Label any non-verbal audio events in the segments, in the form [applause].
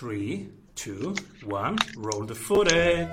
Three, two, one, roll the footage.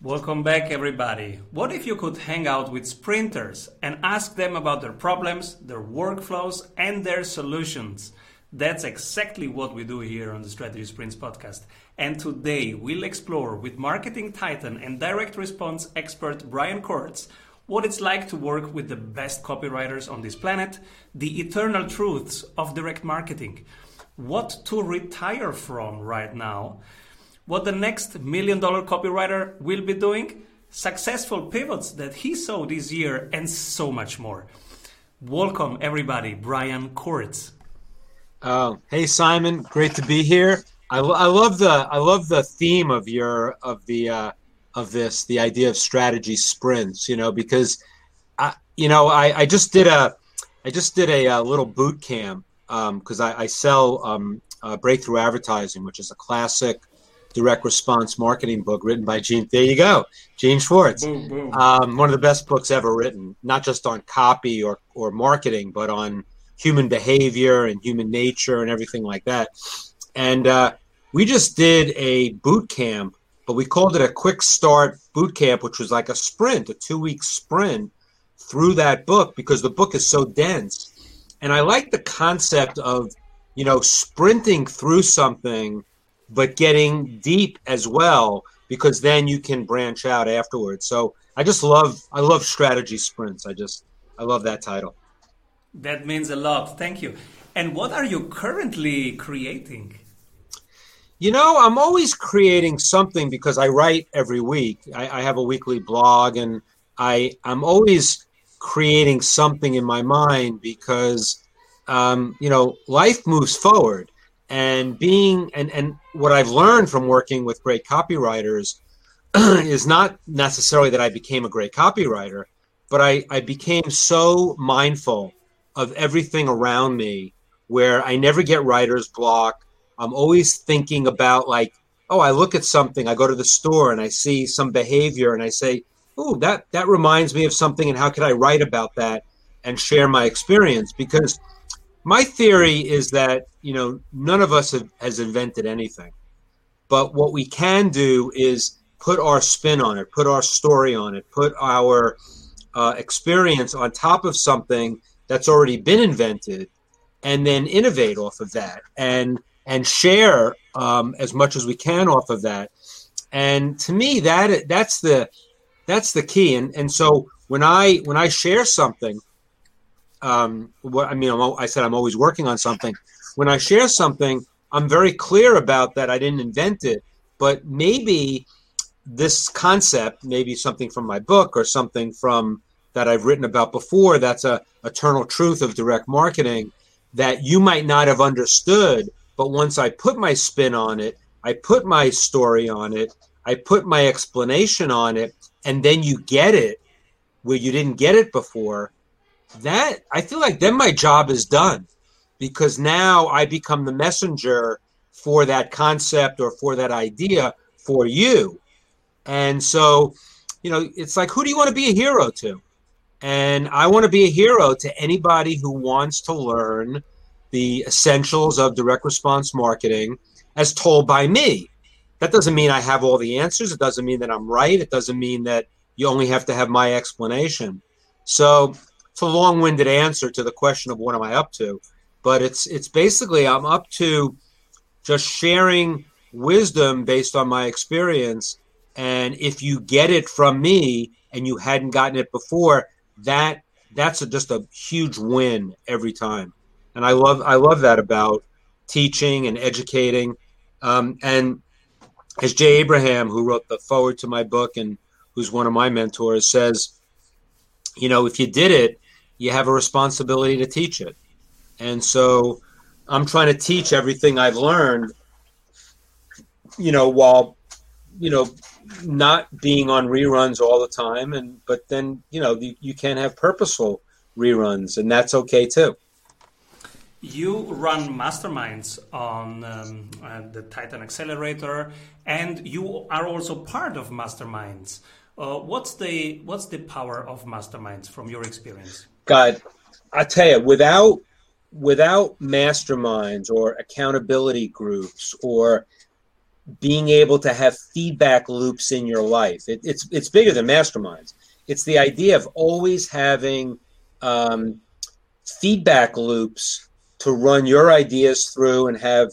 Welcome back, everybody. What if you could hang out with sprinters and ask them about their problems, their workflows, and their solutions? That's exactly what we do here on the Strategy Sprints podcast. And today we'll explore with marketing titan and direct response expert Brian Kurtz what it's like to work with the best copywriters on this planet, the eternal truths of direct marketing, what to retire from right now, what the next million dollar copywriter will be doing, successful pivots that he saw this year, and so much more. Welcome, everybody, Brian Kurtz. Oh, hey Simon, great to be here. I, I love the I love the theme of your of the uh, of this the idea of strategy sprints. You know because I you know I, I just did a I just did a, a little boot camp because um, I, I, sell um, uh, breakthrough advertising, which is a classic direct response marketing book written by Gene. There you go, Gene Schwartz. Boom, boom. Um, one of the best books ever written, not just on copy or or marketing, but on human behavior and human nature and everything like that. And uh, we just did a boot camp, but we called it a quick start boot camp, which was like a sprint, a two week sprint through that book because the book is so dense. And I like the concept of, you know, sprinting through something, but getting deep as well, because then you can branch out afterwards. So I just love, I love strategy sprints. I just, I love that title. That means a lot. Thank you. And what are you currently creating? You know, I'm always creating something because I write every week. I, I have a weekly blog, and I I'm always creating something in my mind because um, you know life moves forward, and being and and what I've learned from working with great copywriters [clears throat] is not necessarily that I became a great copywriter, but I I became so mindful of everything around me where I never get writer's block. I'm always thinking about like, oh, I look at something, I go to the store and I see some behavior and I say, oh, that that reminds me of something and how could I write about that and share my experience because my theory is that, you know, none of us have, has invented anything. But what we can do is put our spin on it, put our story on it, put our uh, experience on top of something that's already been invented and then innovate off of that and and share um, as much as we can off of that. And to me that that's the that's the key. And and so when i when i share something um what i mean I'm, i said i'm always working on something. When i share something i'm very clear about that i didn't invent it but maybe this concept maybe something from my book or something from that I've written about before that's a eternal truth of direct marketing that you might not have understood but once I put my spin on it I put my story on it I put my explanation on it and then you get it where you didn't get it before that I feel like then my job is done because now I become the messenger for that concept or for that idea for you. And so you know it's like who do you want to be a hero to and I want to be a hero to anybody who wants to learn the essentials of direct response marketing as told by me. That doesn't mean I have all the answers. It doesn't mean that I'm right. It doesn't mean that you only have to have my explanation. So it's a long-winded answer to the question of what am I up to, but it's it's basically I'm up to just sharing wisdom based on my experience and if you get it from me and you hadn't gotten it before, that that's a, just a huge win every time. And i love i love that about teaching and educating. Um, and as jay abraham who wrote the forward to my book and who's one of my mentors says you know if you did it you have a responsibility to teach it. And so i'm trying to teach everything i've learned you know while you know not being on reruns all the time and but then you know you, you can have purposeful reruns and that's okay too you run masterminds on um, uh, the titan accelerator and you are also part of masterminds Uh, what's the what's the power of masterminds from your experience? God, I tell you, without without masterminds or accountability groups or being able to have feedback loops in your life, it, it's it's bigger than masterminds. It's the idea of always having um, feedback loops to run your ideas through and have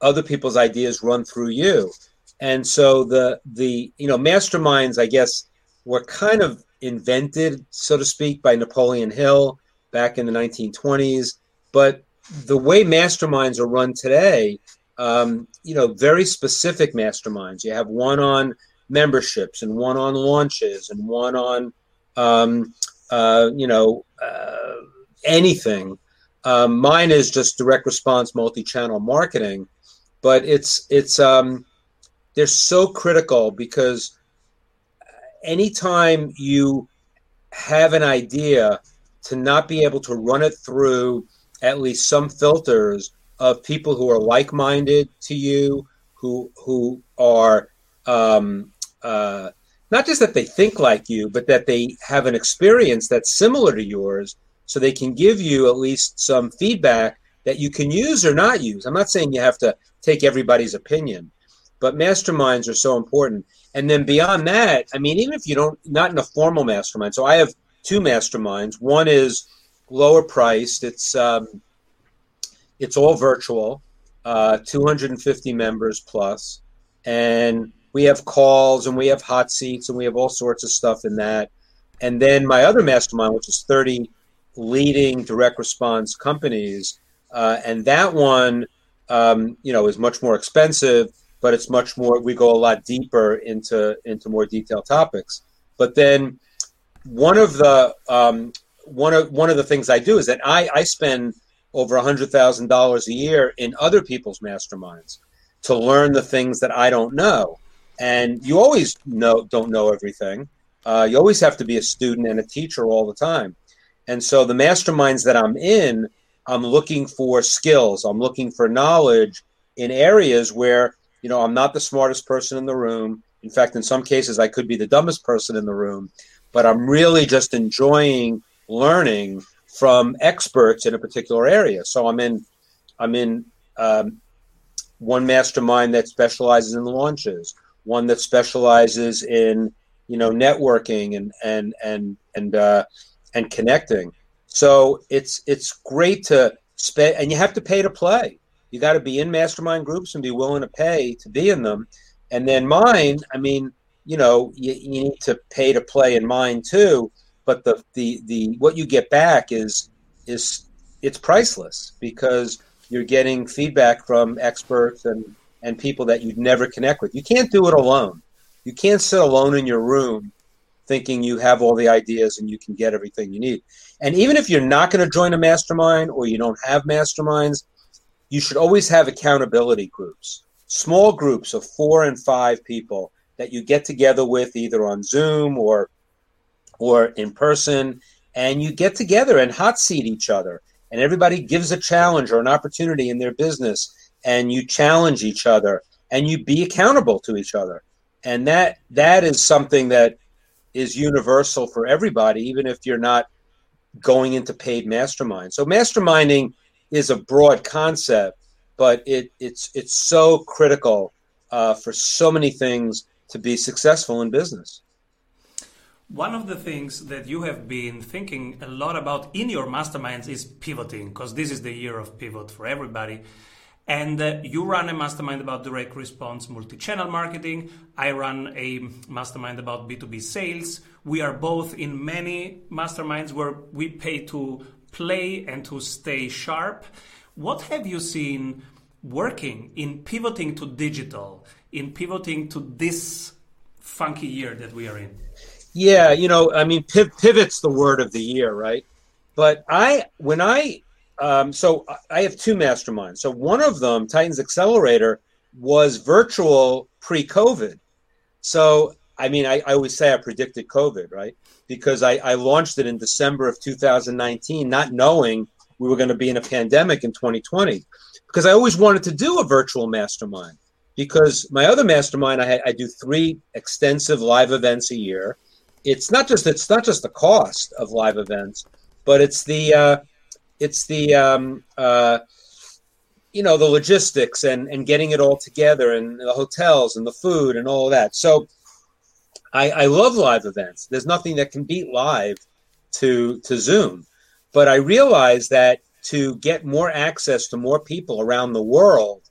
other people's ideas run through you. And so the the you know masterminds, I guess, were kind of invented, so to speak, by Napoleon Hill back in the 1920s. But the way masterminds are run today, um, you know, very specific masterminds. You have one on memberships and one on launches and one on, um, uh, you know, uh, anything. Um, mine is just direct response multi-channel marketing, but it's it's um, they're so critical because anytime you have an idea to not be able to run it through at least some filters of people who are like-minded to you, who who are um, uh, not just that they think like you, but that they have an experience that's similar to yours, so they can give you at least some feedback that you can use or not use. I'm not saying you have to take everybody's opinion, but masterminds are so important. And then beyond that, I mean, even if you don't, not in a formal mastermind. So I have two masterminds. One is lower priced. It's um, it's all virtual, uh, 250 members plus, and we have calls and we have hot seats and we have all sorts of stuff in that. And then my other mastermind, which is 30 leading direct response companies, uh, and that one, um, you know, is much more expensive, but it's much more. We go a lot deeper into into more detailed topics. But then one of the um, one of one of the things I do is that I, I spend over a hundred thousand dollars a year in other people's masterminds to learn the things that I don't know. And you always know don't know everything. Uh, you always have to be a student and a teacher all the time. And so the masterminds that I'm in, I'm looking for skills. I'm looking for knowledge in areas where you know I'm not the smartest person in the room. In fact, in some cases, I could be the dumbest person in the room but I'm really just enjoying learning from experts in a particular area. So I'm in, I'm in um, one mastermind that specializes in launches, one that specializes in you know networking and and and and uh, and connecting. So it's it's great to spend, and you have to pay to play. You got to be in mastermind groups and be willing to pay to be in them. And then mine, I mean, you know you, you need to pay to play in mine too but the the the what you get back is is it's priceless because you're getting feedback from experts and and people that you'd never connect with. You can't do it alone. You can't sit alone in your room thinking you have all the ideas and you can get everything you need. And even if you're not going to join a mastermind or you don't have masterminds you should always have accountability groups. Small groups of four and five people that you get together with either on Zoom or or in person, and you get together and hot seat each other, and everybody gives a challenge or an opportunity in their business, and you challenge each other, and you be accountable to each other, and that that is something that is universal for everybody, even if you're not going into paid mastermind. So masterminding is a broad concept, but it, it's it's so critical uh, for so many things to be successful in business. One of the things that you have been thinking a lot about in your masterminds is pivoting, because this is the year of pivot for everybody. And uh, you run a mastermind about direct response multi channel marketing. I run a mastermind about B2B sales. We are both in many masterminds where we pay to play and to stay sharp. What have you seen working in pivoting to digital? in pivoting to this funky year that we are in? Yeah, you know, I mean, pivot's the word of the year, right? But I, when I, um, so I have two masterminds. So one of them, Titans Accelerator, was virtual pre-COVID. So I mean, I, I always say I predicted COVID, right? Because I, I launched it in December of 2019, not knowing we were going to be in a pandemic in 2020. Because I always wanted to do a virtual mastermind because my other mastermind, I, I do three extensive live events a year. It's not just it's not just the cost of live events, but it's the uh, it's the um, uh, you know the logistics and and getting it all together and the hotels and the food and all that. So I, I love live events. There's nothing that can beat live to to Zoom, but I realize that to get more access to more people around the world,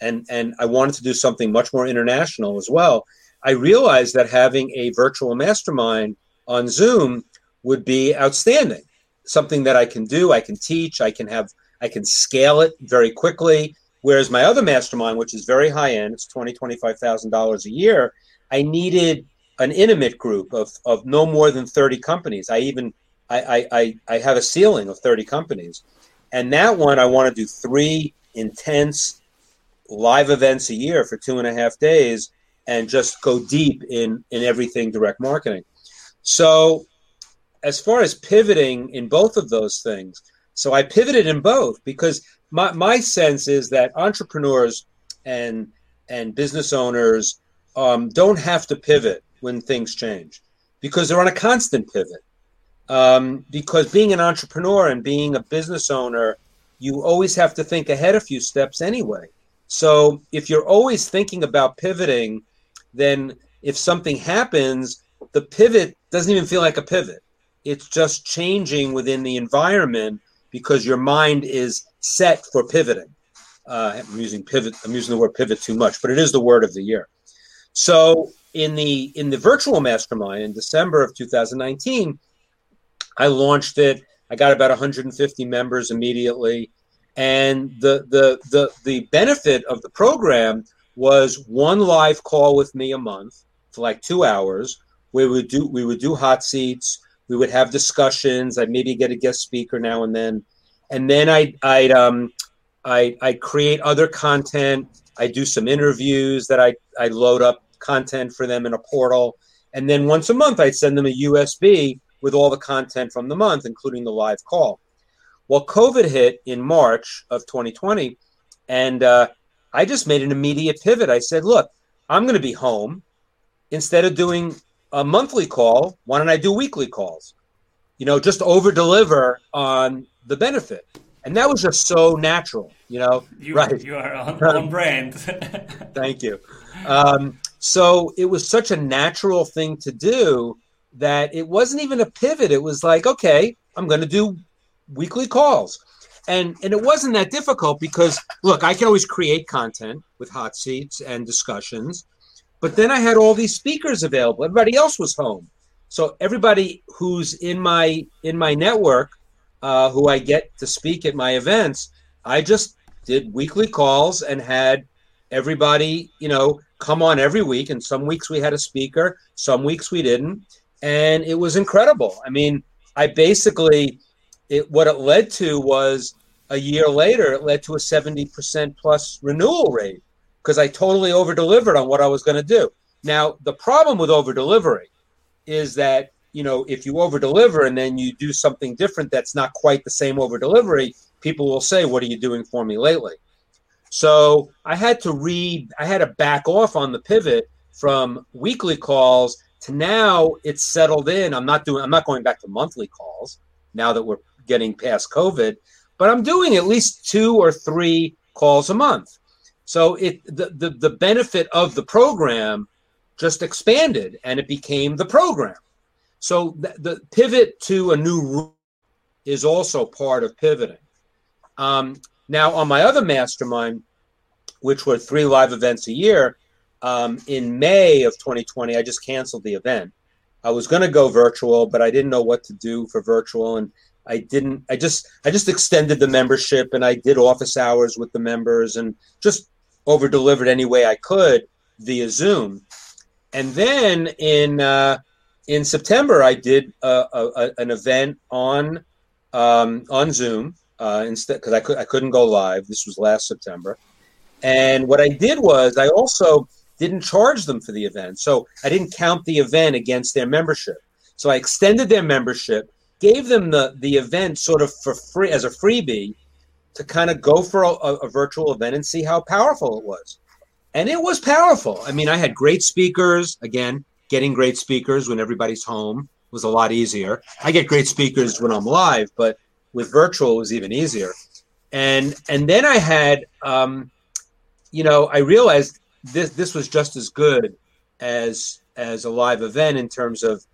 and and I wanted to do something much more international as well. I realized that having a virtual mastermind on Zoom would be outstanding. Something that I can do, I can teach, I can have, I can scale it very quickly. Whereas my other mastermind, which is very high end, it's twenty twenty five thousand dollars a year. I needed an intimate group of of no more than thirty companies. I even I I I have a ceiling of thirty companies, and that one I want to do three intense live events a year for two and a half days and just go deep in in everything direct marketing. So as far as pivoting in both of those things, so I pivoted in both because my, my sense is that entrepreneurs and and business owners um, don't have to pivot when things change because they're on a constant pivot. Um, because being an entrepreneur and being a business owner, you always have to think ahead a few steps anyway. So if you're always thinking about pivoting, then if something happens, the pivot doesn't even feel like a pivot. It's just changing within the environment because your mind is set for pivoting. Uh, I'm using pivot. I'm using the word pivot too much, but it is the word of the year. So in the in the virtual mastermind in December of 2019, I launched it. I got about 150 members immediately. And the the the the benefit of the program was one live call with me a month for like two hours. We would do we would do hot seats. We would have discussions. I'd maybe get a guest speaker now and then, and then I I'd um I I create other content. I do some interviews that I I load up content for them in a portal, and then once a month I'd send them a USB with all the content from the month, including the live call. Well, COVID hit in March of 2020, and uh, I just made an immediate pivot. I said, look, I'm going to be home. Instead of doing a monthly call, why don't I do weekly calls? You know, just over deliver on the benefit. And that was just so natural, you know. You, right. You are on, [laughs] on brand. [laughs] Thank you. Um, so it was such a natural thing to do that it wasn't even a pivot. It was like, okay, I'm going to do weekly calls. And and it wasn't that difficult because look, I can always create content with hot seats and discussions, but then I had all these speakers available. Everybody else was home. So everybody who's in my in my network, uh, who I get to speak at my events, I just did weekly calls and had everybody, you know, come on every week. And some weeks we had a speaker, some weeks we didn't, and it was incredible. I mean, I basically it what it led to was a year later it led to a 70% plus renewal rate because I totally over delivered on what I was going to do. Now, the problem with over delivering is that, you know, if you over deliver and then you do something different that's not quite the same over delivery, people will say, What are you doing for me lately? So I had to read, I had to back off on the pivot from weekly calls to now it's settled in. I'm not doing, I'm not going back to monthly calls now that we're getting past COVID, but I'm doing at least two or three calls a month. So it the, the, the benefit of the program just expanded and it became the program. So the, the pivot to a new route is also part of pivoting. Um, now on my other mastermind, which were three live events a year, um, in May of 2020, I just canceled the event. I was going to go virtual, but I didn't know what to do for virtual, and I didn't. I just I just extended the membership and I did office hours with the members and just over delivered any way I could via Zoom. And then in uh, in September, I did a, a, an event on um, on Zoom uh, instead because I could I couldn't go live. This was last September, and what I did was I also didn't charge them for the event, so I didn't count the event against their membership. So I extended their membership gave them the the event sort of for free as a freebie to kind of go for a, a virtual event and see how powerful it was. and it was powerful. I mean, I had great speakers. Again, getting great speakers when everybody's home was a lot easier. I get great speakers when I'm live, but with virtual it was even easier. And and then I had, um, you know, I realized this this was just as good as as a live event in terms of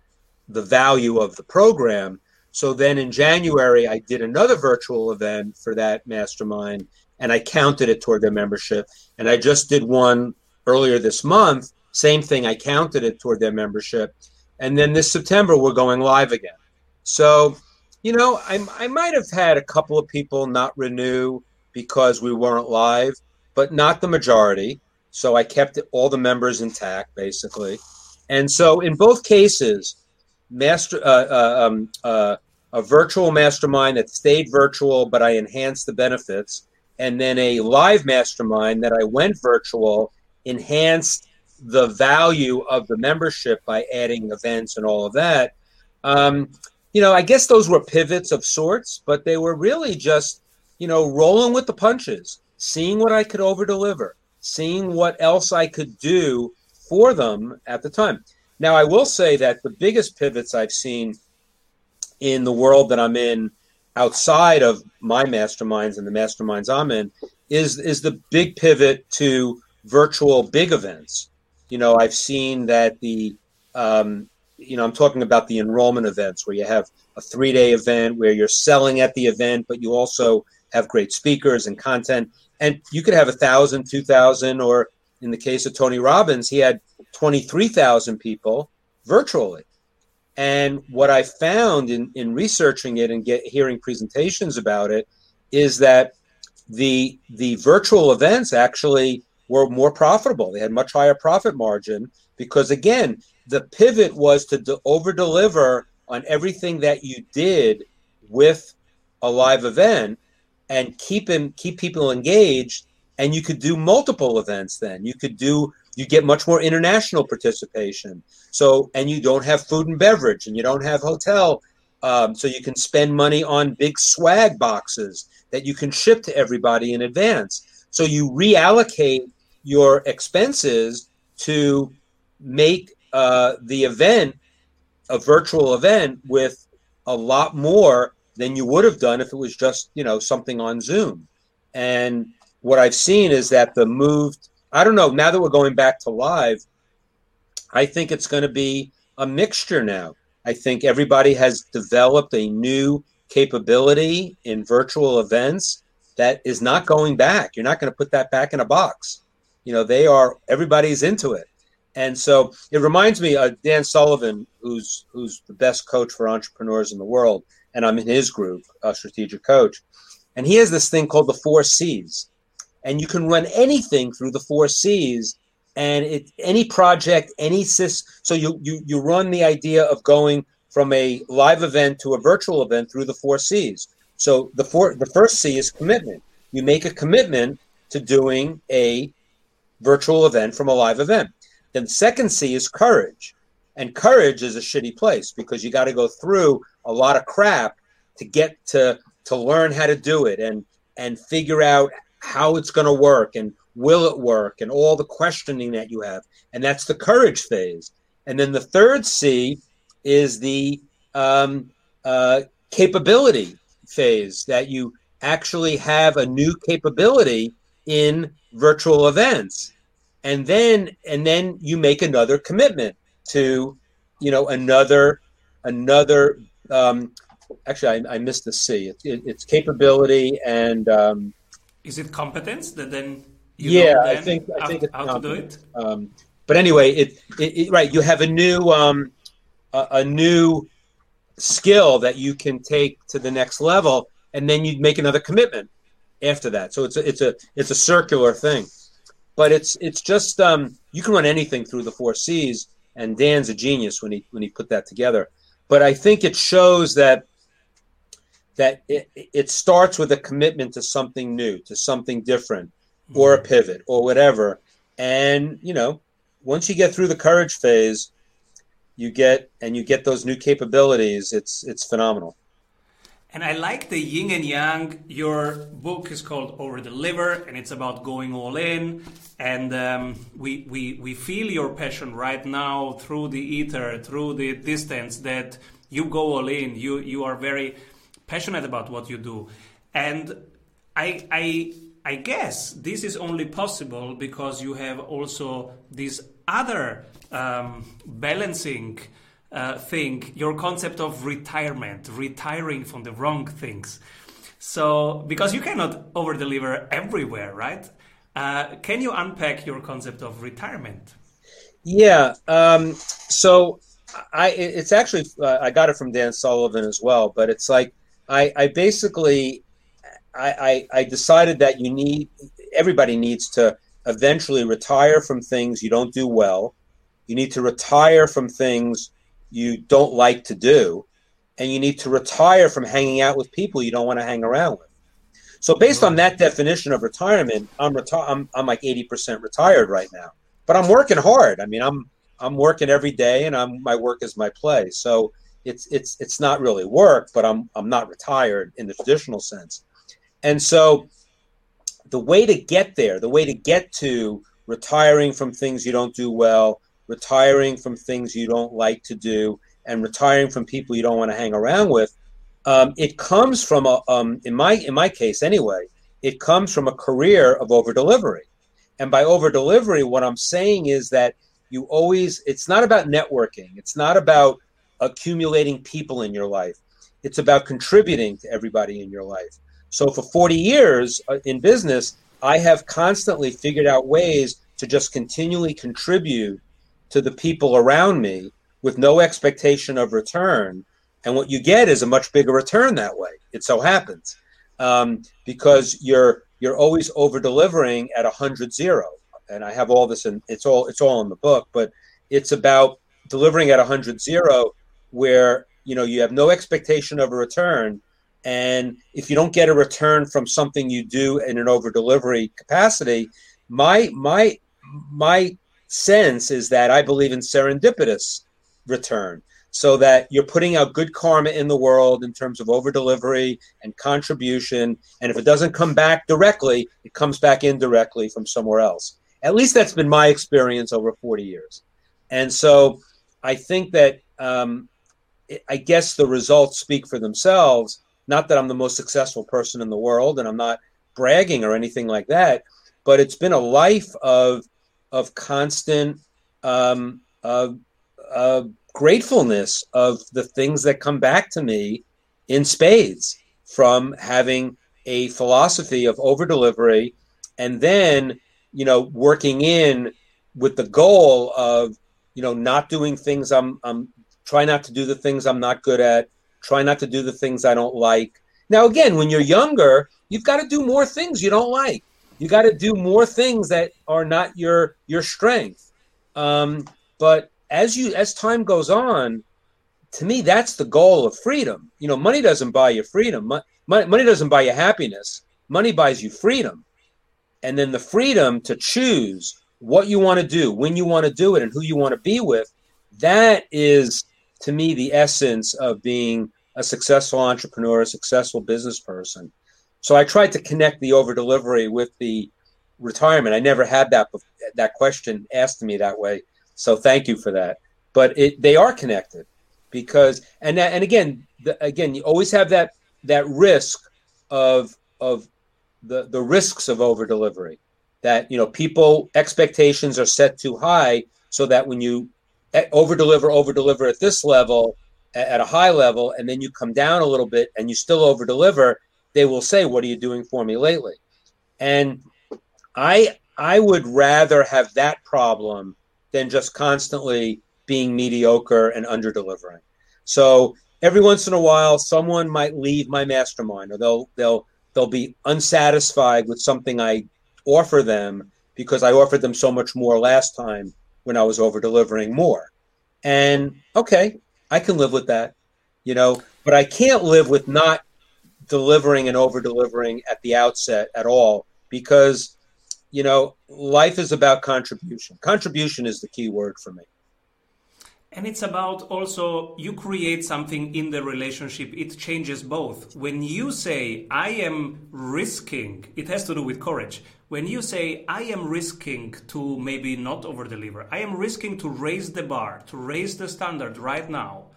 the value of the program. So then in January, I did another virtual event for that mastermind and I counted it toward their membership. And I just did one earlier this month. Same thing, I counted it toward their membership. And then this September, we're going live again. So, you know, I, I might have had a couple of people not renew because we weren't live, but not the majority. So I kept all the members intact, basically. And so in both cases, master uh, uh, um, uh, a virtual mastermind that stayed virtual, but I enhanced the benefits, and then a live mastermind that I went virtual, enhanced the value of the membership by adding events and all of that. Um, you know, I guess those were pivots of sorts, but they were really just, you know, rolling with the punches, seeing what I could over deliver, seeing what else I could do for them at the time. Now, I will say that the biggest pivots I've seen in the world that I'm in outside of my masterminds and the masterminds I'm in is is the big pivot to virtual big events. You know, I've seen that the um, you know, I'm talking about the enrollment events where you have a three day event where you're selling at the event, but you also have great speakers and content. And you could have a thousand, two thousand, or in the case of Tony Robbins, he had 23,000 people virtually. And what I found in, in researching it and get hearing presentations about it is that the the virtual events actually were more profitable. They had much higher profit margin because again, the pivot was to over deliver on everything that you did with a live event and keep keep people engaged and you could do multiple events then you could do you get much more international participation. So, and you don't have food and beverage, and you don't have hotel. Um, so you can spend money on big swag boxes that you can ship to everybody in advance. So you reallocate your expenses to make uh, the event a virtual event with a lot more than you would have done if it was just you know something on Zoom. And what I've seen is that the move I don't know. Now that we're going back to live, I think it's going to be a mixture now. I think everybody has developed a new capability in virtual events that is not going back. You're not going to put that back in a box. You know, they are everybody's into it. And so it reminds me of Dan Sullivan, who's who's the best coach for entrepreneurs in the world, and I'm in his group, a strategic coach. And he has this thing called the four C's and you can run anything through the four C's and it any project any sys so you you you run the idea of going from a live event to a virtual event through the four C's. So the four the first C is commitment. You make a commitment to doing a virtual event from a live event. Then the second C is courage. And courage is a shitty place because you got to go through a lot of crap to get to to learn how to do it and and figure out how it's going to work and will it work and all the questioning that you have. And that's the courage phase. And then the third C is the um, uh, capability phase that you actually have a new capability in virtual events and then and then you make another commitment to you know another another um, actually I, I missed the c it, it, it's capability and um, is it competence that then? yeah, I think I think how, how to do it. Um, but anyway, it, it, it, right. You have a new um, a, a, new skill that you can take to the next level, and then you make another commitment after that. So it's a, it's a it's a circular thing. But it's it's just um, you can run anything through the four C's, and Dan's a genius when he when he put that together. But I think it shows that that it, it starts with a commitment to something new, to something different, mm-hmm. or a pivot, or whatever. And you know, once you get through the courage phase, you get and you get those new capabilities. It's it's phenomenal. And I like the yin and yang. Your book is called Over Deliver, and it's about going all in. And um, we, we, we feel your passion right now through the ether, through the distance, that you go all in. You, you are very passionate about what you do. And I, I, I guess this is only possible because you have also this other um, balancing uh, thing, your concept of retirement, retiring from the wrong things. So, because you cannot over deliver everywhere, right? Uh, can you unpack your concept of retirement? Yeah. Um, so, I it's actually uh, I got it from Dan Sullivan as well, but it's like I, I basically I, I, I decided that you need everybody needs to eventually retire from things you don't do well. You need to retire from things you don't like to do, and you need to retire from hanging out with people you don't want to hang around with. So, based on that definition of retirement, I'm reti- I'm, I'm like 80% retired right now, but I'm working hard. I mean, I'm I'm working every day, and I'm my work is my play. So it's it's it's not really work, but I'm I'm not retired in the traditional sense. And so the way to get there, the way to get to retiring from things you don't do well, retiring from things you don't like to do, and retiring from people you don't want to hang around with, um, it comes from a, um, in my in my case anyway, it comes from a career of over delivery. And by over delivery, what I'm saying is that you always it's not about networking, it's not about accumulating people in your life. It's about contributing to everybody in your life. So for 40 years uh, in business, I have constantly figured out ways to just continually contribute to the people around me with no expectation of return. And what you get is a much bigger return that way. It so happens um, because you're you're always over delivering at a hundred zero. And I have all this, and it's all it's all in the book. But it's about delivering at a hundred zero, where you know you have no expectation of a return, and if you don't get a return from something you do in an over delivery capacity, my my my sense is that I believe in serendipitous return. So that you're putting out good karma in the world in terms of over delivery and contribution. And if it doesn't come back directly, it comes back indirectly from somewhere else. At least that's been my experience over 40 years. And so I think that um, I guess the results speak for themselves. Not that I'm the most successful person in the world, and I'm not bragging or anything like that, but it's been a life of of constant um, uh, uh, gratefulness of the things that come back to me in spades from having a philosophy of over delivery and then you know working in with the goal of you know not doing things I'm I'm try not to do the things I'm not good at try not to do the things I don't like. Now, again, when you're younger, you've got to do more things you don't like. You got to do more things that are not your your strength. Um, but as you as time goes on, to me, that's the goal of freedom. You know, money doesn't buy you freedom. Money, money doesn't buy you happiness. Money buys you freedom, and then the freedom to choose what you want to do, when you want to do it, and who you want to be with. That is to me the essence of being a successful entrepreneur, a successful business person. So I tried to connect the over delivery with the retirement. I never had that that question asked to me that way. So thank you for that. But it they are connected because and and again the, again you always have that that risk of of the the risks of over delivery that you know people expectations are set too high so that when you Eh, over deliver, over deliver at this level, at a high level, and then you come down a little bit and you still over deliver, they will say, "What are you doing for me lately?" And I I would rather have that problem than just constantly being mediocre and under delivering. So every once in a while, someone might leave my mastermind, or they'll they'll they'll be unsatisfied with something I offer them because I offered them so much more last time when I was over delivering more. And okay, I can live with that, you know, but I can't live with not delivering and over delivering at the outset at all because, you know, life is about contribution. Contribution is the key word for me. And it's about also you create something in the relationship. It changes both. When you say, I am risking, it has to do with courage. When you say, I am risking to maybe not over deliver, I am risking to raise the bar, to raise the standard right now,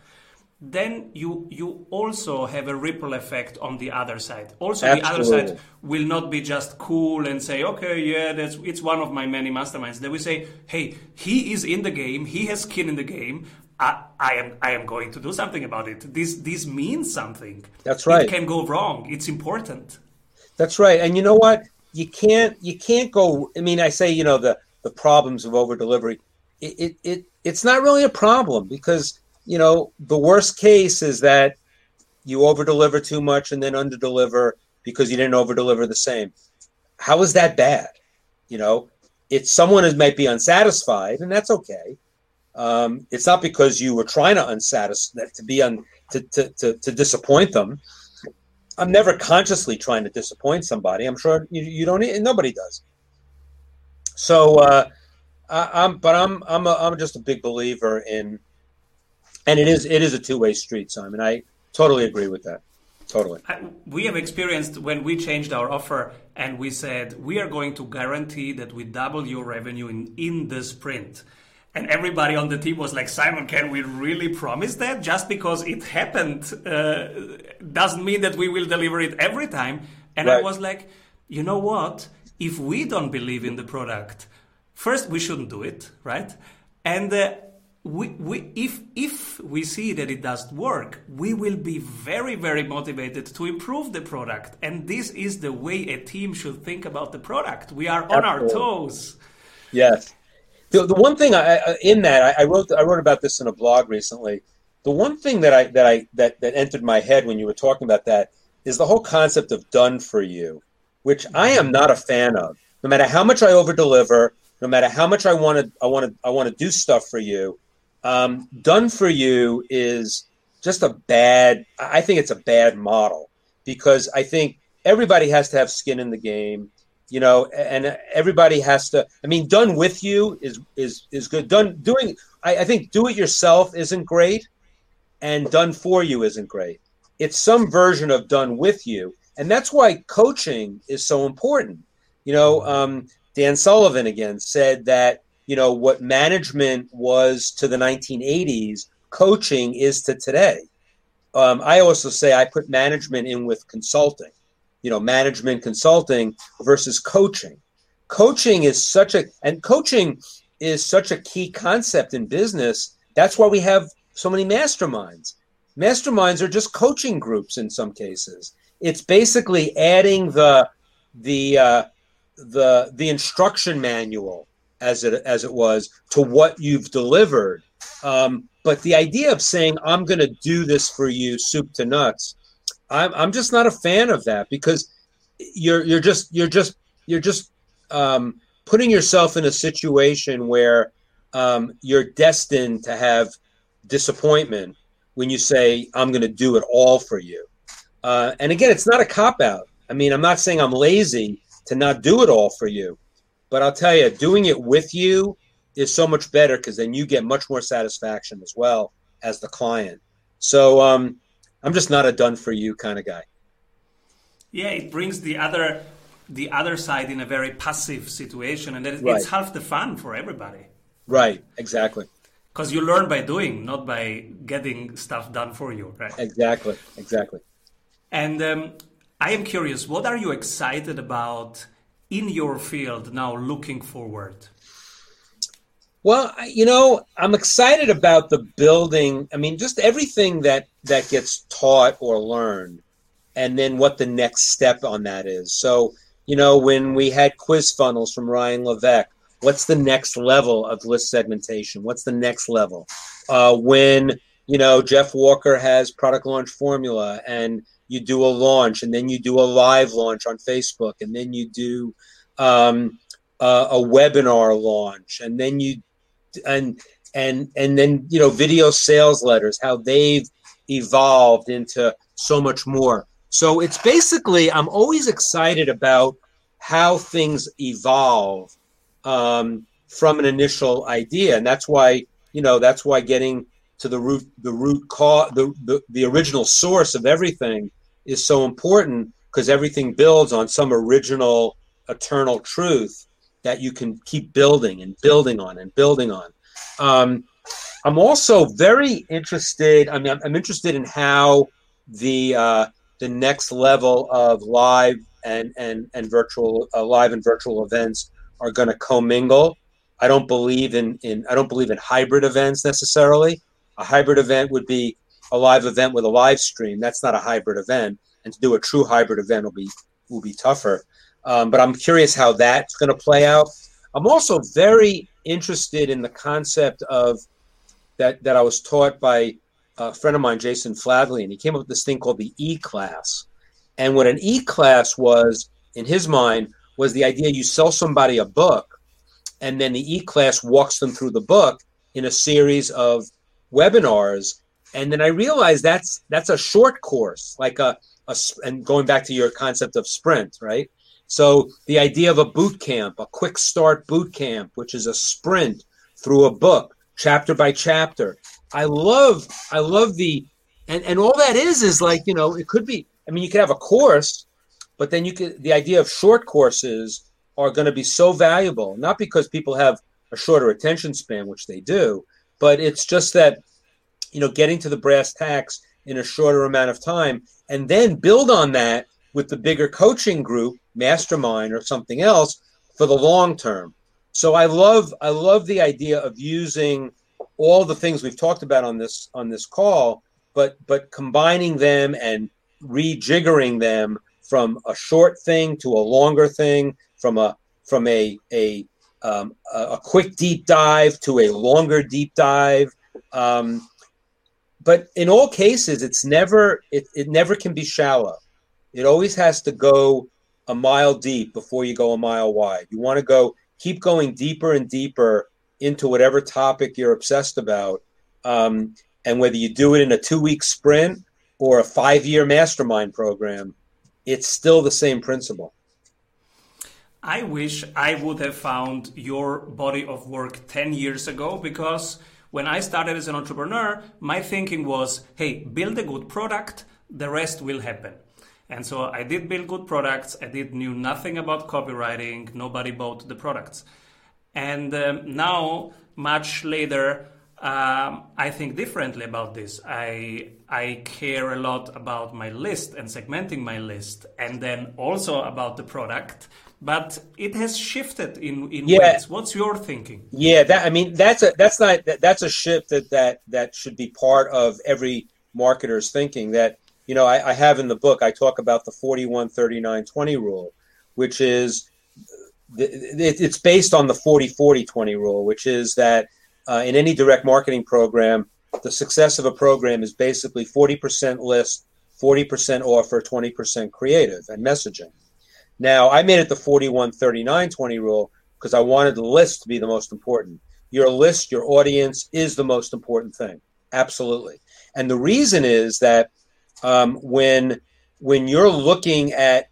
then you you also have a ripple effect on the other side. Also, Absolutely. the other side will not be just cool and say, "Okay, yeah, that's it's one of my many masterminds." They will say, "Hey, he is in the game. He has skin in the game. I, I am I am going to do something about it. This this means something. That's right. It can go wrong. It's important. That's right. And you know what? You can't you can't go. I mean, I say you know the the problems of over delivery. It, it, it it's not really a problem because you know, the worst case is that you over deliver too much and then under deliver because you didn't over deliver the same. How is that bad? You know, it's someone who might be unsatisfied, and that's okay. Um, it's not because you were trying to unsatisfy to be un to, to, to, to, disappoint them. I'm never consciously trying to disappoint somebody. I'm sure you, you don't. Nobody does. So, uh, I, am but I'm I'm a, I'm just a big believer in and it is it is a two way street, Simon. I totally agree with that. Totally. We have experienced when we changed our offer and we said we are going to guarantee that we double your revenue in in the sprint. And everybody on the team was like, Simon, can we really promise that? Just because it happened uh, doesn't mean that we will deliver it every time. And right. I was like, you know what? If we don't believe in the product, first we shouldn't do it, right? And uh, we, we, if, if we see that it does work, we will be very, very motivated to improve the product. And this is the way a team should think about the product. We are on Absolutely. our toes. Yes. The, the one thing I, in that I, I wrote I wrote about this in a blog recently. The one thing that I that I that, that entered my head when you were talking about that is the whole concept of done for you, which I am not a fan of. No matter how much I over deliver, no matter how much I want to I want to I want to do stuff for you, um, done for you is just a bad. I think it's a bad model because I think everybody has to have skin in the game, you know, and everybody has to. I mean, done with you is is is good. Done doing. I, I think do it yourself isn't great, and done for you isn't great. It's some version of done with you, and that's why coaching is so important. You know, um, Dan Sullivan again said that you know what management was to the 1980s coaching is to today um, i also say i put management in with consulting you know management consulting versus coaching. Coaching is such a and coaching is such a key concept in business. That's why we have so many masterminds. Masterminds are just coaching groups in some cases. It's basically adding the the uh, the the instruction manual as it as it was to what you've delivered. Um, but the idea of saying I'm going to do this for you, soup to nuts, I'm I'm just not a fan of that because you're you're just you're just you're just um, putting yourself in a situation where um, you're destined to have disappointment when you say I'm going to do it all for you. Uh, and again, it's not a cop out. I mean, I'm not saying I'm lazy to not do it all for you. But I'll tell you, doing it with you is so much better because then you get much more satisfaction as well as the client. So um, I'm just not a done for you kind of guy. Yeah, it brings the other the other side in a very passive situation, and it's right. half the fun for everybody. Right. Exactly. Because you learn by doing, not by getting stuff done for you. Right. Exactly. Exactly. And um, I am curious, what are you excited about? in your field now looking forward? Well, you know, I'm excited about the building. I mean, just everything that that gets taught or learned, and then what the next step on that is. So, you know, when we had quiz funnels from Ryan Levesque, what's the next level of list segmentation? What's the next level? Uh, when you know Jeff Walker has product launch formula, and you do a launch and then you do a live launch on Facebook and then you do um, uh, a webinar launch and then you and and and then you know video sales letters how they've evolved into so much more. So it's basically i'm always excited about how things evolve um, from an initial idea. And that's why you know that's why getting to the root the root cause the, the the original source of everything is so important because everything builds on some original eternal truth that you can keep building and building on and building on. Um, I'm also very interested. I mean, I'm, interested in how the uh, the next level of live and and and virtual uh, live and virtual events are going to commingle. I don't believe in in I don't believe in hybrid events necessarily. A hybrid event would be a live event with a live stream. That's not a hybrid event, and to do a true hybrid event will be will be tougher. Um, but I'm curious how that's going to play out. I'm also very interested in the concept of that that I was taught by a friend of mine, Jason Fladlien, and he came up with this thing called the E class. And what an E class was, in his mind, was the idea you sell somebody a book, and then the E class walks them through the book in a series of webinars. And then I realized that's that's a short course, like a, a and going back to your concept of sprint, right? So the idea of a boot camp, a quick start boot camp, which is a sprint through a book, chapter by chapter. I love, I love the, and and all that is is like you know it could be. I mean, you could have a course, but then you could the idea of short courses are going to be so valuable, not because people have a shorter attention span, which they do, but it's just that you know getting to the brass tacks in a shorter amount of time, and then build on that with the bigger coaching group, mastermind or something else for the long term. So I love I love the idea of using all the things we've talked about on this on this call, but but combining them and rejiggering them from a short thing to a longer thing, from a from a a um, a quick deep dive to a longer deep dive. Um, but in all cases, it's never it, it never can be shallow. It always has to go a mile deep before you go a mile wide. You want to go keep going deeper and deeper into whatever topic you're obsessed about. Um, and whether you do it in a two week sprint or a five year mastermind program, it's still the same principle. I wish I would have found your body of work 10 years ago because when I started as an entrepreneur, my thinking was hey, build a good product, the rest will happen. And so I did build good products. I did knew nothing about copywriting. Nobody bought the products. And um, now, much later, um, I think differently about this. I I care a lot about my list and segmenting my list, and then also about the product. But it has shifted in in yeah. ways. What's your thinking? Yeah, that I mean that's a that's not that, that's a shift that that that should be part of every marketer's thinking. That you know, I, I have in the book, I talk about the 41 39 20 rule, which is it's based on the 40 40 20 rule, which is that uh, in any direct marketing program, the success of a program is basically 40% list, 40% offer, 20% creative and messaging. Now, I made it the 41 39 20 rule because I wanted the list to be the most important. Your list, your audience is the most important thing. Absolutely. And the reason is that um, when when you're looking at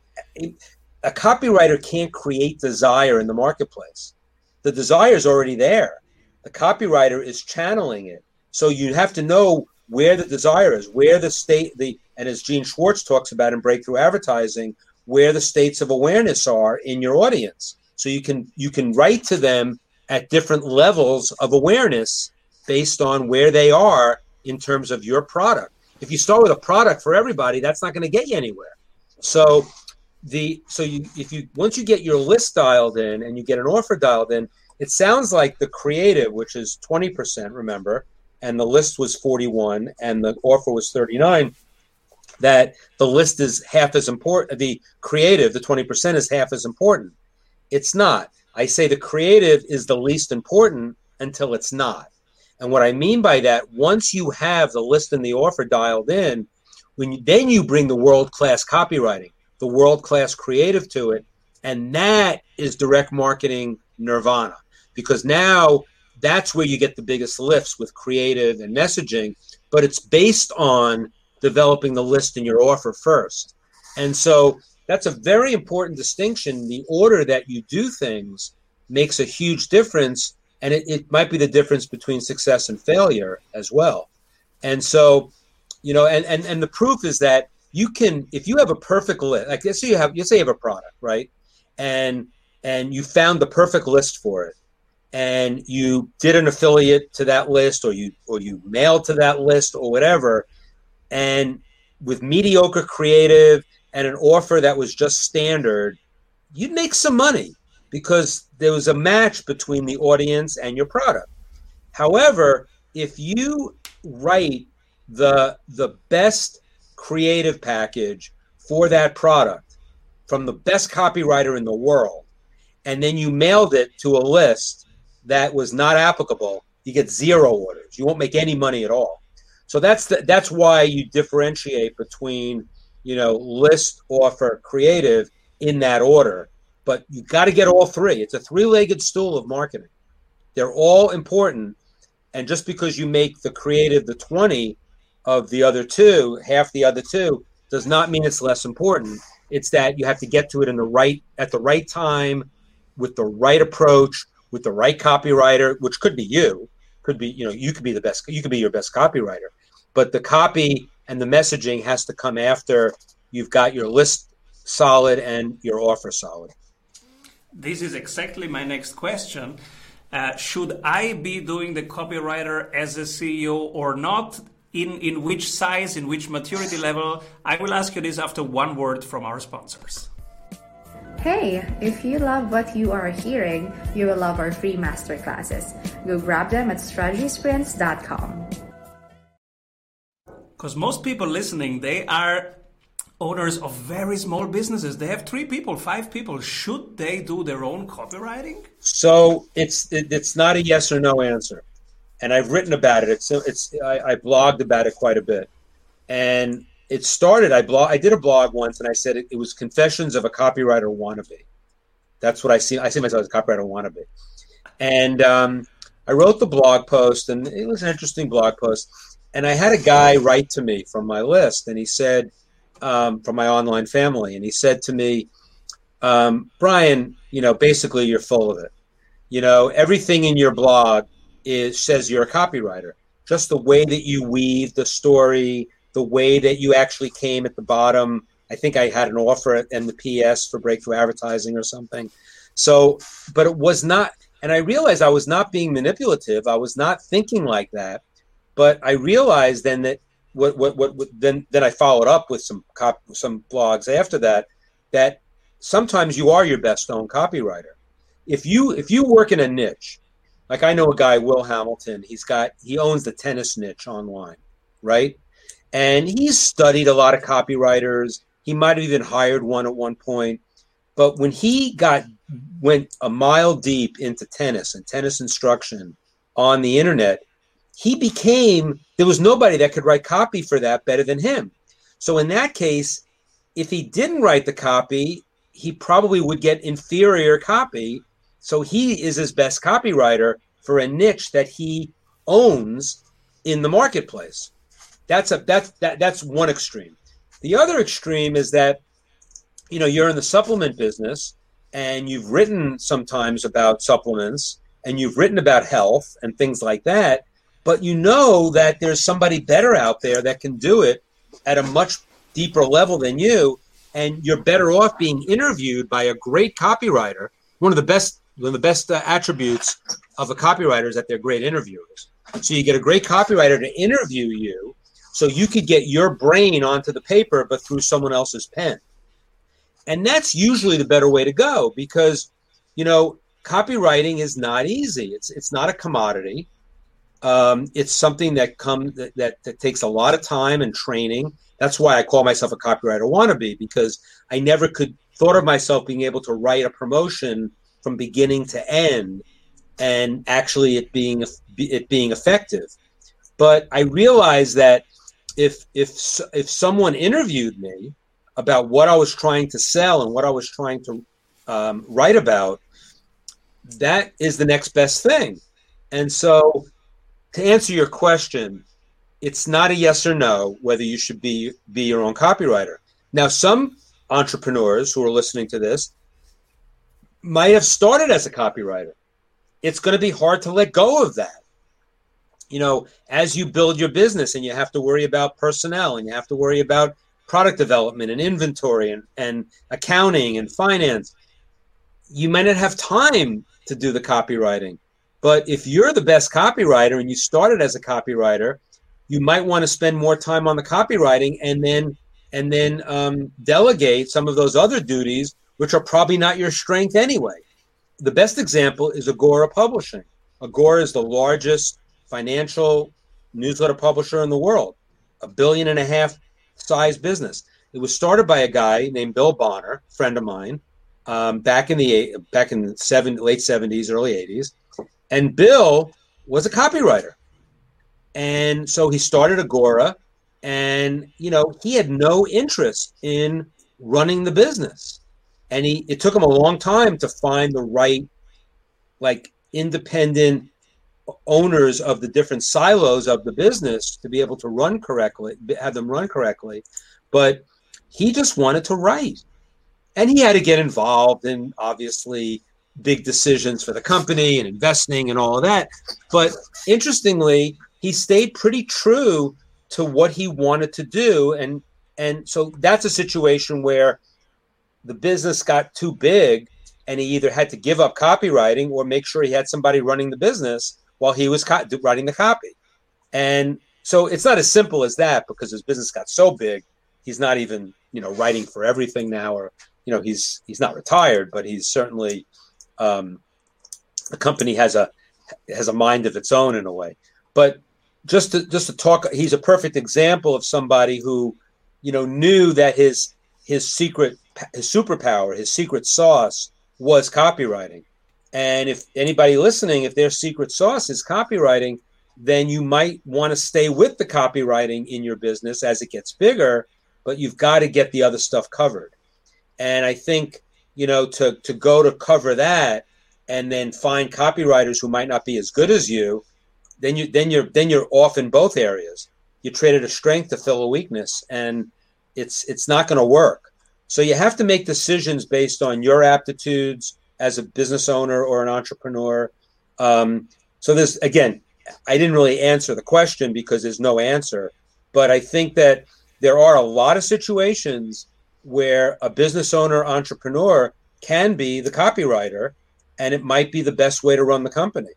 a copywriter can't create desire in the marketplace. The desire is already there. The copywriter is channeling it. So you have to know where the desire is, where the state the and as Gene Schwartz talks about in breakthrough advertising, where the states of awareness are in your audience. So you can you can write to them at different levels of awareness based on where they are in terms of your product if you start with a product for everybody, that's not going to get you anywhere. So the so you if you once you get your list dialed in and you get an offer dialed in, it sounds like the creative, which is 20%, remember, and the list was 41 and the offer was 39, that the list is half as important. The creative, the 20% is half as important. It's not. I say the creative is the least important until it's not. And what I mean by that, once you have the list and the offer dialed in, when you, then you bring the world class copywriting, the world class creative to it, and that is direct marketing nirvana because now that's where you get the biggest lifts with creative and messaging, but it's based on developing the list and your offer first. And so that's a very important distinction. The order that you do things makes a huge difference and it, it might be the difference between success and failure as well. And so, you know, and and and the proof is that you can if you have a perfect list, like let's say you have let's say you have a product, right? And and you found the perfect list for it and you did an affiliate to that list or you or you mailed to that list or whatever and with mediocre creative and an offer that was just standard you'd make some money because there was a match between the audience and your product however if you write the the best creative package for that product from the best copywriter in the world and then you mailed it to a list that was not applicable, you get zero orders. You won't make any money at all. So that's the, that's why you differentiate between you know list, offer, creative in that order. But you got to get all three. It's a three-legged stool of marketing. They're all important, and just because you make the creative the twenty of the other two, half the other two, does not mean it's less important. It's that you have to get to it in the right at the right time with the right approach, with the right copywriter, which could be you, could be, you know, you could be the best, you could be your best copywriter. But the copy and the messaging has to come after you've got your list solid and your offer solid. This is exactly my next question. Uh, should I be doing the copywriter as a CEO or not? In, in which size, in which maturity level? I will ask you this after one word from our sponsors. Hey, if you love what you are hearing, you will love our free masterclasses. Go grab them at strategysprints.com. Because most people listening, they are owners of very small businesses. They have three people, five people. Should they do their own copywriting? So it's it, it's not a yes or no answer, and I've written about it. It's it's I, I blogged about it quite a bit, and it started. I blog. I did a blog once, and I said it, it was confessions of a copywriter wannabe. That's what I see. I see myself as a copywriter wannabe, and um, I wrote the blog post, and it was an interesting blog post. And I had a guy write to me from my list, and he said, um, from my online family, and he said to me, um, Brian, you know, basically you're full of it. You know, everything in your blog is says you're a copywriter. Just the way that you weave the story, the way that you actually came at the bottom. I think I had an offer and the PS for breakthrough advertising or something. So, but it was not, and I realized I was not being manipulative. I was not thinking like that. But I realized then that what, what, what, what then, then I followed up with some cop, some blogs after that, that sometimes you are your best own copywriter. If you, if you work in a niche, like I know a guy, Will Hamilton, he's got, he owns the tennis niche online, right? and he's studied a lot of copywriters. He might have even hired one at one point. But when he got went a mile deep into tennis and tennis instruction on the internet, he became there was nobody that could write copy for that better than him. So in that case, if he didn't write the copy, he probably would get inferior copy. So he is his best copywriter for a niche that he owns in the marketplace. That's a that's that that's one extreme. The other extreme is that you know you're in the supplement business and you've written sometimes about supplements and you've written about health and things like that, but you know that there's somebody better out there that can do it at a much deeper level than you and you're better off being interviewed by a great copywriter. One of the best one of the best uh, attributes of a copywriter is that they're great interviewers. So you get a great copywriter to interview you so you could get your brain onto the paper, but through someone else's pen. And that's usually the better way to go because, you know, copywriting is not easy. It's it's not a commodity. Um, it's something that comes that, that, that takes a lot of time and training. That's why I call myself a copywriter wannabe because I never could thought of myself being able to write a promotion from beginning to end and actually it being it being effective. But I realized that if if if someone interviewed me about what I was trying to sell and what I was trying to um, write about, that is the next best thing. And so, to answer your question, it's not a yes or no whether you should be be your own copywriter. Now, some entrepreneurs who are listening to this might have started as a copywriter it's going to be hard to let go of that. You know, as you build your business and you have to worry about personnel and you have to worry about product development and inventory and, and accounting and finance, you might not have time to do the copywriting. But if you're the best copywriter and you started as a copywriter, you might want to spend more time on the copywriting and then and then um, delegate some of those other duties, which are probably not your strength anyway. The best example is Agora Publishing. Agora is the largest financial newsletter publisher in the world, a billion and a half size business. It was started by a guy named Bill Bonner, friend of mine, um, back in the back in the seven, late seventies, early eighties, and Bill was a copywriter, and so he started Agora, and you know he had no interest in running the business, and he it took him a long time to find the right, like independent owners of the different silos of the business to be able to run correctly, have them run correctly. But he just wanted to write. And he had to get involved in obviously big decisions for the company and investing and all of that. But interestingly, he stayed pretty true to what he wanted to do. And and so that's a situation where the business got too big and he either had to give up copywriting or make sure he had somebody running the business while he was co- writing the copy. And so it's not as simple as that because his business got so big, he's not even you know writing for everything now, or you know he's he's not retired, but he's certainly um, the company has a has a mind of its own in a way. But just to just to talk, he's a perfect example of somebody who you know knew that his his secret his superpower, his secret sauce was copywriting and if anybody listening, if their secret sauce is copywriting, then you might want to stay with the copywriting in your business as it gets bigger, but you've got to get the other stuff covered. And I think, you know, to, to go to cover that and then find copywriters who might not be as good as you, then you then you're then you're off in both areas. You traded a strength to fill a weakness and it's it's not going to work. So you have to make decisions based on your aptitudes, as a business owner or an entrepreneur. Um, so this again, I didn't really answer the question because there's no answer, but I think that there are a lot of situations where a business owner entrepreneur can be the copywriter and it might be the best way to run the company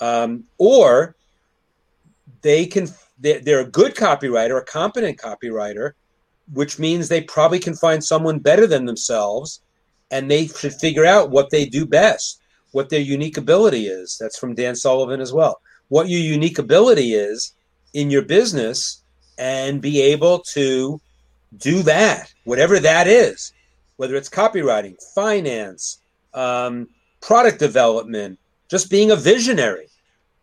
um, or they can they're, they're a good copywriter a competent copywriter which means they probably can find someone better than themselves and they should figure out what they do best, what their unique ability is. That's from Dan Sullivan as well. What your unique ability is in your business and be able to do that, whatever that is, whether it's copywriting, finance, um, product development, just being a visionary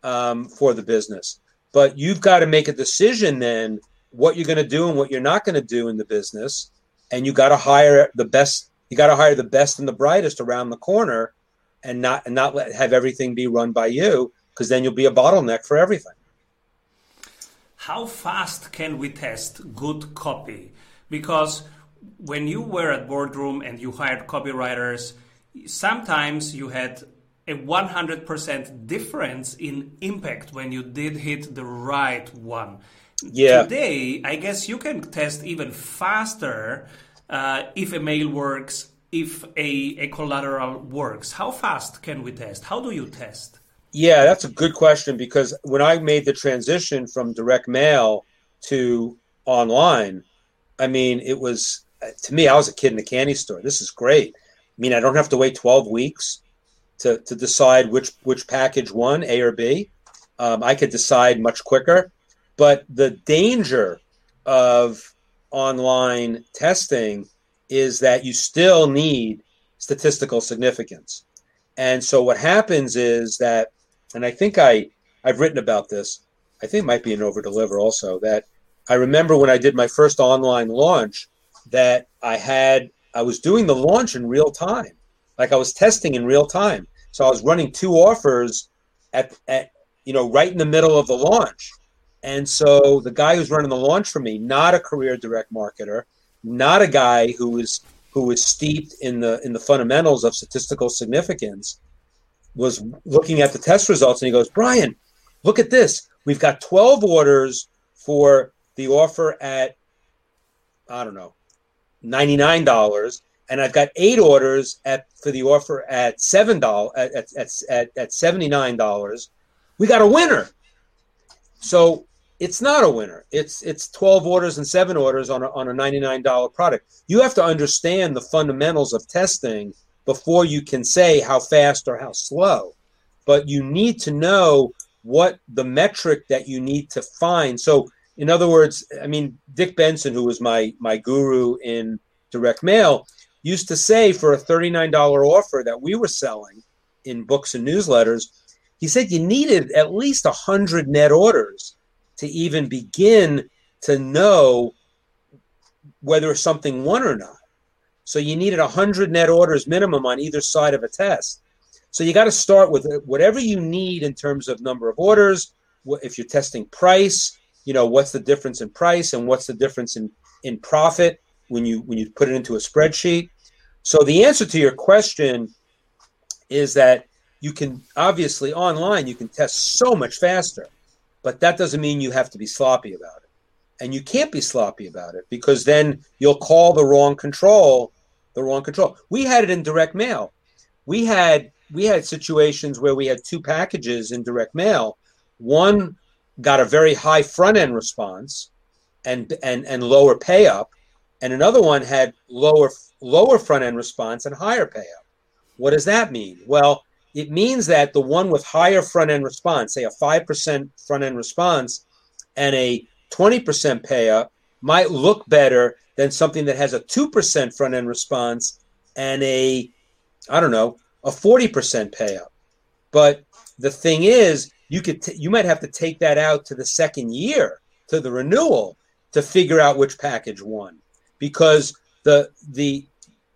um, for the business. But you've got to make a decision then what you're going to do and what you're not going to do in the business. And you got to hire the best you got to hire the best and the brightest around the corner and not and not let have everything be run by you because then you'll be a bottleneck for everything how fast can we test good copy because when you were at boardroom and you hired copywriters sometimes you had a 100% difference in impact when you did hit the right one yeah today i guess you can test even faster uh, if a mail works, if a, a collateral works? How fast can we test? How do you test? Yeah, that's a good question because when I made the transition from direct mail to online, I mean, it was to me, I was a kid in a candy store. This is great. I mean, I don't have to wait 12 weeks to, to decide which, which package one, A or B. Um, I could decide much quicker. But the danger of online testing is that you still need statistical significance. And so what happens is that, and I think I, I've written about this, I think it might be an over deliver also, that I remember when I did my first online launch that I had, I was doing the launch in real time. Like I was testing in real time. So I was running two offers at, at you know, right in the middle of the launch. And so the guy who's running the launch for me, not a career direct marketer, not a guy who was who was steeped in the in the fundamentals of statistical significance, was looking at the test results and he goes, Brian, look at this. We've got 12 orders for the offer at, I don't know, $99. And I've got eight orders at for the offer at seven dollars at, at, at, at $79. We got a winner. So it's not a winner. It's it's 12 orders and seven orders on a, on a $99 product. You have to understand the fundamentals of testing before you can say how fast or how slow. But you need to know what the metric that you need to find. So, in other words, I mean, Dick Benson, who was my my guru in direct mail, used to say for a $39 offer that we were selling in books and newsletters, he said you needed at least a 100 net orders to even begin to know whether something won or not. So you needed a 100 net orders minimum on either side of a test. So you got to start with whatever you need in terms of number of orders. If you're testing price, you know what's the difference in price and what's the difference in in profit when you when you put it into a spreadsheet. So the answer to your question is that you can obviously online you can test so much faster, but that doesn't mean you have to be sloppy about it. And you can't be sloppy about it because then you'll call the wrong control the wrong control. We had it in direct mail. We had we had situations where we had two packages in direct mail. One got a very high front end response and and and lower pay up, and another one had lower lower front end response and higher pay up. What does that mean? Well, it means that the one with higher front end response, say a 5% front end response and a 20% pay up, might look better than something that has a 2% front end response and a, I don't know, a 40% pay up. But the thing is, you could t- you might have to take that out to the second year to the renewal to figure out which package won. Because the the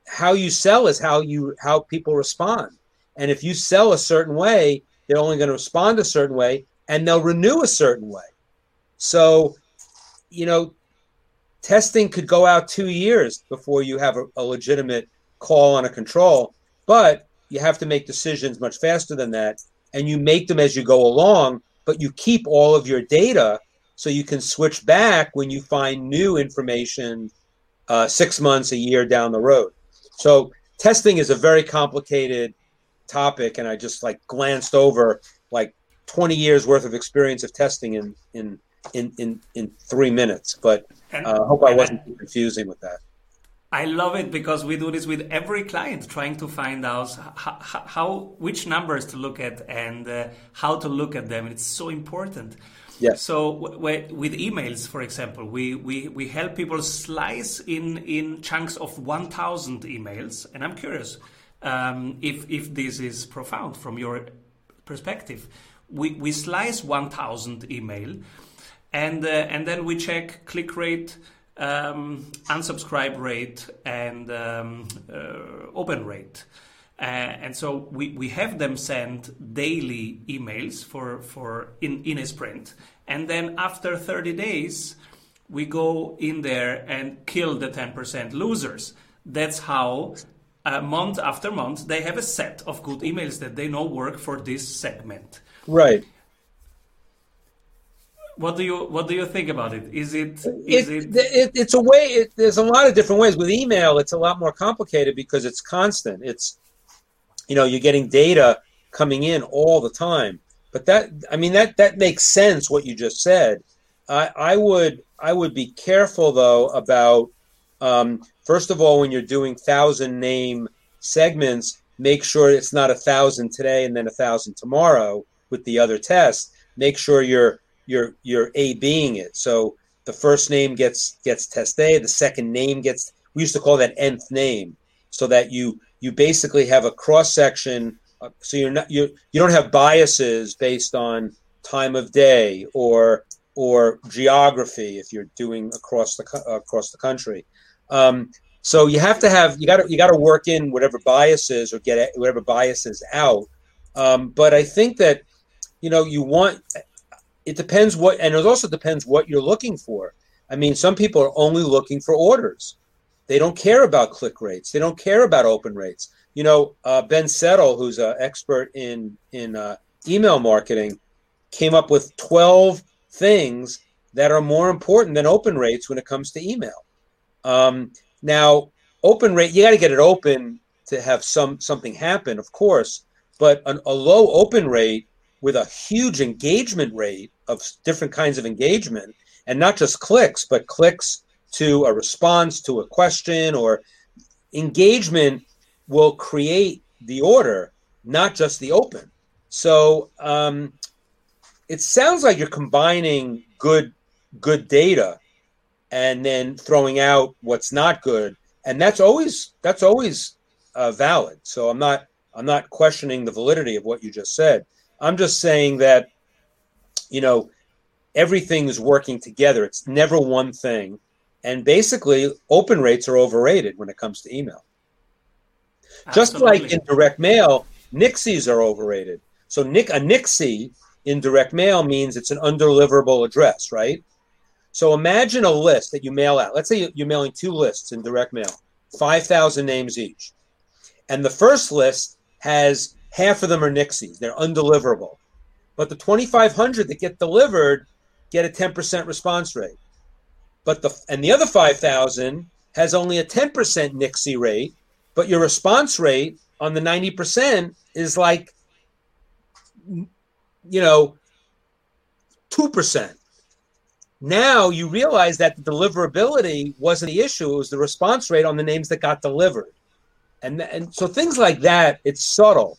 how you sell is how you how people respond. And if you sell a certain way they're only going to respond a certain way and they'll renew a certain way. So you know testing could go out two years before you have a, a legitimate call on a control, but you have to make decisions much faster than that. And you make them as you go along, but you keep all of your data so you can switch back when you find new information uh, six months, a year down the road. So testing is a very complicated topic, and I just like glanced over like 20 years worth of experience of testing in in in in, in three minutes. But I uh, hope I wasn't confusing with that. I love it because we do this with every client, trying to find out how, how which numbers to look at and uh, how to look at them. It's so important. Yes. So with emails, for example, we, we, we help people slice in, in chunks of 1,000 emails. And I'm curious um, if, if this is profound from your perspective. We, we slice 1,000 email and uh, and then we check click rate, um, unsubscribe rate, and um, uh, open rate. Uh, and so we, we have them send daily emails for, for in, in a sprint. And then after 30 days, we go in there and kill the 10% losers. That's how uh, month after month they have a set of good emails that they know work for this segment. Right what do you what do you think about it? Is it is it, it, it it's a way. It, there's a lot of different ways. With email, it's a lot more complicated because it's constant. It's you know you're getting data coming in all the time. But that I mean that that makes sense what you just said. I, I would I would be careful though about um, first of all when you're doing thousand name segments, make sure it's not a thousand today and then a thousand tomorrow with the other test. Make sure you're you're you're a being it. So the first name gets gets test A, the second name gets we used to call that nth name, so that you you basically have a cross section. Uh, so you're not you you don't have biases based on time of day or or geography if you're doing across the across the country. Um, so you have to have you got to you got to work in whatever biases or get whatever biases out. Um, but I think that you know you want it depends what, and it also depends what you're looking for. I mean, some people are only looking for orders. They don't care about click rates. They don't care about open rates. you know, uh, Ben Settle, who's an expert in in uh, email marketing, came up with twelve things that are more important than open rates when it comes to email. Um, now, open rate, you got to get it open to have some something happen, of course, but an, a low open rate with a huge engagement rate of different kinds of engagement, and not just clicks, but clicks to a response to a question or engagement will create the order, not just the open. So um, it sounds like you're combining good good data and then throwing out what's not good, and that's always that's always uh, valid. So I'm not I'm not questioning the validity of what you just said. I'm just saying that you know everything is working together. It's never one thing, and basically open rates are overrated when it comes to email. Absolutely. Just like in direct mail, Nixies are overrated. So Nick a Nixie in direct mail means it's an undeliverable address, right? So imagine a list that you mail out. Let's say you're mailing two lists in direct mail, 5,000 names each. And the first list has half of them are Nixies. they're undeliverable. But the 2,500 that get delivered get a 10% response rate. But the and the other 5,000 has only a 10% Nixie rate, but your response rate on the 90% is like you know 2%. Now you realize that the deliverability wasn't the issue; it was the response rate on the names that got delivered, and and so things like that. It's subtle.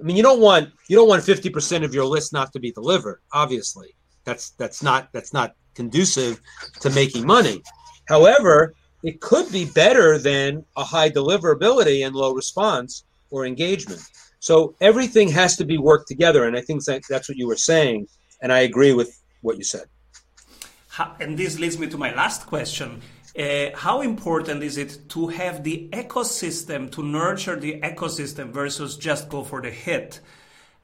I mean, you don't want you don't want fifty percent of your list not to be delivered. Obviously, that's that's not that's not conducive to making money. However, it could be better than a high deliverability and low response or engagement. So everything has to be worked together, and I think that's what you were saying, and I agree with what you said and this leads me to my last question. Uh, how important is it to have the ecosystem, to nurture the ecosystem versus just go for the hit?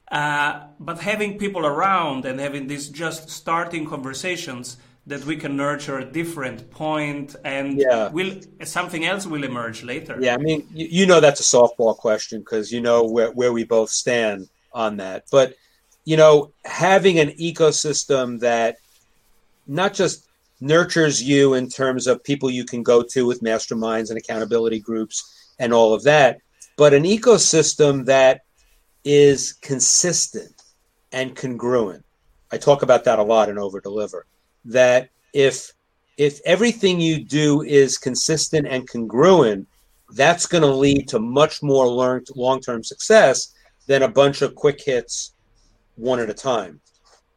Uh, but having people around and having these just starting conversations that we can nurture a different point and yeah. will something else will emerge later. Yeah, I mean, you, you know that's a softball question because you know where, where we both stand on that. But you know, having an ecosystem that not just nurtures you in terms of people you can go to with masterminds and accountability groups and all of that, but an ecosystem that is consistent and congruent. I talk about that a lot in Over Deliver. That if if everything you do is consistent and congruent, that's going to lead to much more learned long term success than a bunch of quick hits one at a time.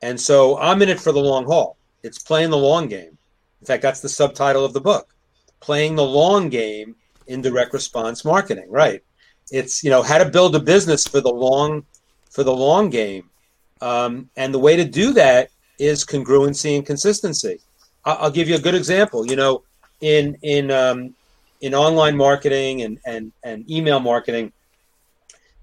And so I'm in it for the long haul. It's playing the long game. In fact, that's the subtitle of the book. Playing the long game in direct response marketing right. It's you know how to build a business for the long for the long game. Um, and the way to do that is congruency and consistency. I'll, give you a good example. You know in in um, in online marketing and and and email marketing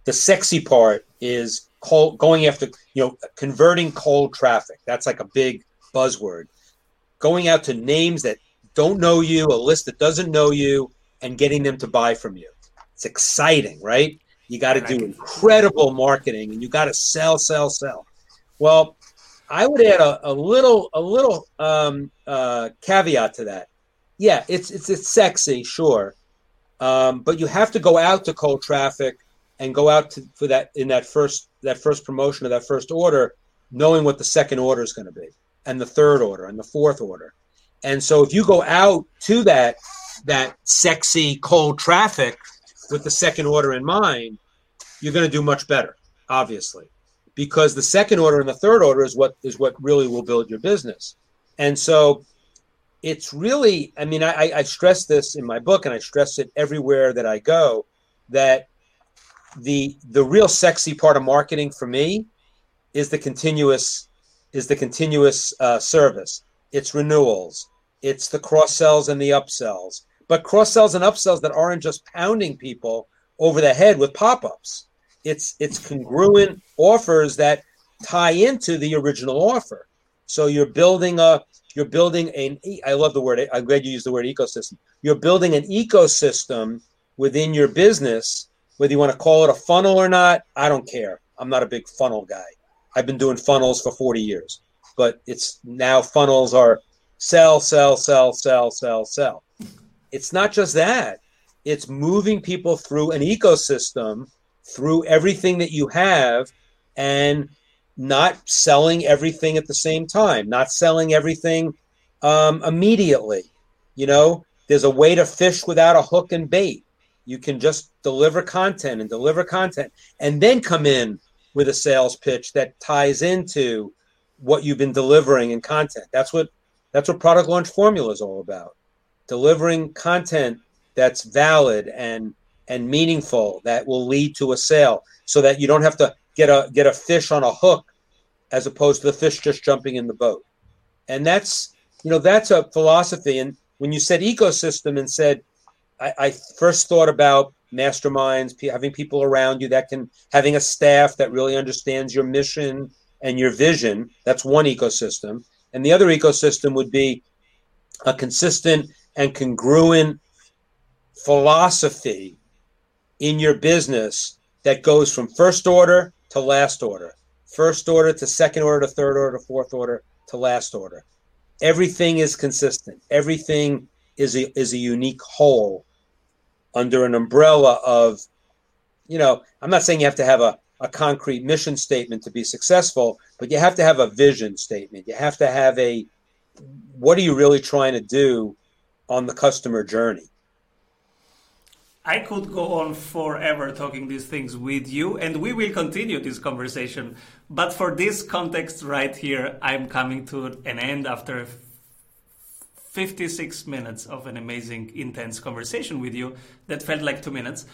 the sexy part is cold, going after you know converting cold traffic. That's like a big buzzword. Going out to names that don't know you, a list that doesn't know you, and getting them to buy from you. It's exciting, right? You got to do incredible marketing and you got to sell, sell, sell. Well, I would add a, a little, a little um, uh, caveat to that. Yeah, it's it's it's sexy, sure, um, but you have to go out to cold traffic and go out to, for that in that first that first promotion or that first order, knowing what the second order is going to be and the third order and the fourth order. And so if you go out to that that sexy cold traffic with the second order in mind, you're going to do much better, obviously, because the second order and the third order is what is what really will build your business. And so it's really, I mean, I, I stress this in my book and I stress it everywhere that I go that the the real sexy part of marketing for me is the continuous is the continuous uh, service. It's renewals. It's the cross sells and the upsells. But cross sells and upsells that aren't just pounding people over the head with pop ups. It's it's congruent offers that tie into the original offer. So you're building a you're building an I love the word I'm glad you used the word ecosystem. You're building an ecosystem within your business whether you want to call it a funnel or not, I don't care. I'm not a big funnel guy. I've been doing funnels for 40 years, but it's now funnels are sell, sell, sell, sell, sell, sell. It's not just that. It's moving people through an ecosystem, through everything that you have, and not selling everything at the same time, not selling everything um, immediately. You know, there's a way to fish without a hook and bait. You can just deliver content and deliver content and then come in with a sales pitch that ties into what you've been delivering in content. That's what that's what product launch formula is all about. Delivering content that's valid and and meaningful that will lead to a sale so that you don't have to get a get a fish on a hook as opposed to the fish just jumping in the boat. And that's you know that's a philosophy and when you said ecosystem and said, I, I first thought about masterminds, having people around you that can, having a staff that really understands your mission and your vision. That's one ecosystem. And the other ecosystem would be a consistent and congruent philosophy in your business that goes from first order to last order, first order to second order to third order to fourth order to last order everything is consistent. Everything is a, is a unique whole under an umbrella of, you know, I'm not saying you have to have a, a concrete mission statement to be successful, but you have to have a vision statement. You have to have a, what are you really trying to do on the customer journey? I could go on forever talking these things with you, and we will continue this conversation. But for this context right here, I'm coming to an end after 56 minutes of an amazing, intense conversation with you that felt like two minutes.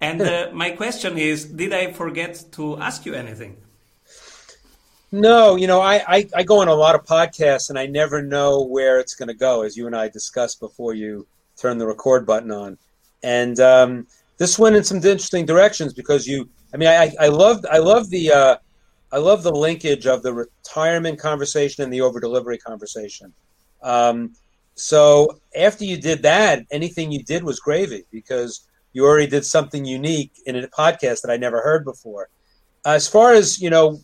And uh, my question is Did I forget to ask you anything? No, you know, I, I, I, go on a lot of podcasts and I never know where it's going to go, as you and I discussed before you turn the record button on and um, this went in some interesting directions because you. I mean, I I loved I love the uh, I love the linkage of the retirement conversation and the over delivery conversation. Um, so after you did that, anything you did was gravy because you already did something unique in a podcast that I never heard before. As far as you know,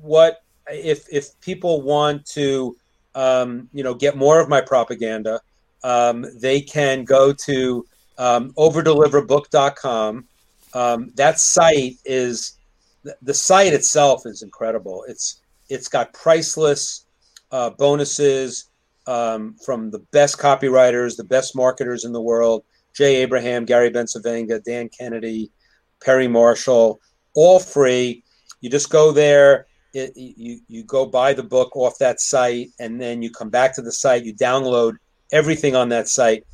what if if people want to um, you know get more of my propaganda, um, they can go to um, overdeliverbook.com. Um, that site is the site itself is incredible. It's it's got priceless uh, bonuses um, from the best copywriters, the best marketers in the world: Jay Abraham, Gary Bencivenga, Dan Kennedy, Perry Marshall, all free. You just go there. It, you you go buy the book off that site, and then you come back to the site. You download everything on that site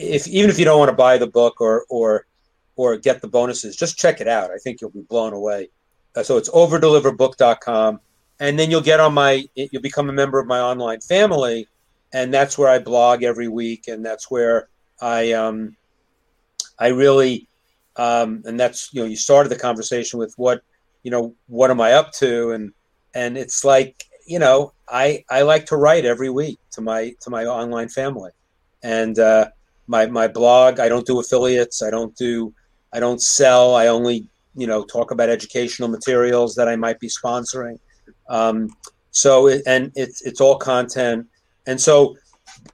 if even if you don't want to buy the book or or or get the bonuses, just check it out. I think you'll be blown away. Uh, so it's overdeliverbook.com, and then you'll get on my you'll become a member of my online family, and that's where I blog every week, and that's where I um I really um and that's you know you started the conversation with what you know what am I up to and and it's like you know I I like to write every week to my to my online family, and uh, my my blog. I don't do affiliates. I don't do I don't sell. I only you know talk about educational materials that I might be sponsoring. Um, so it, and it's it's all content. And so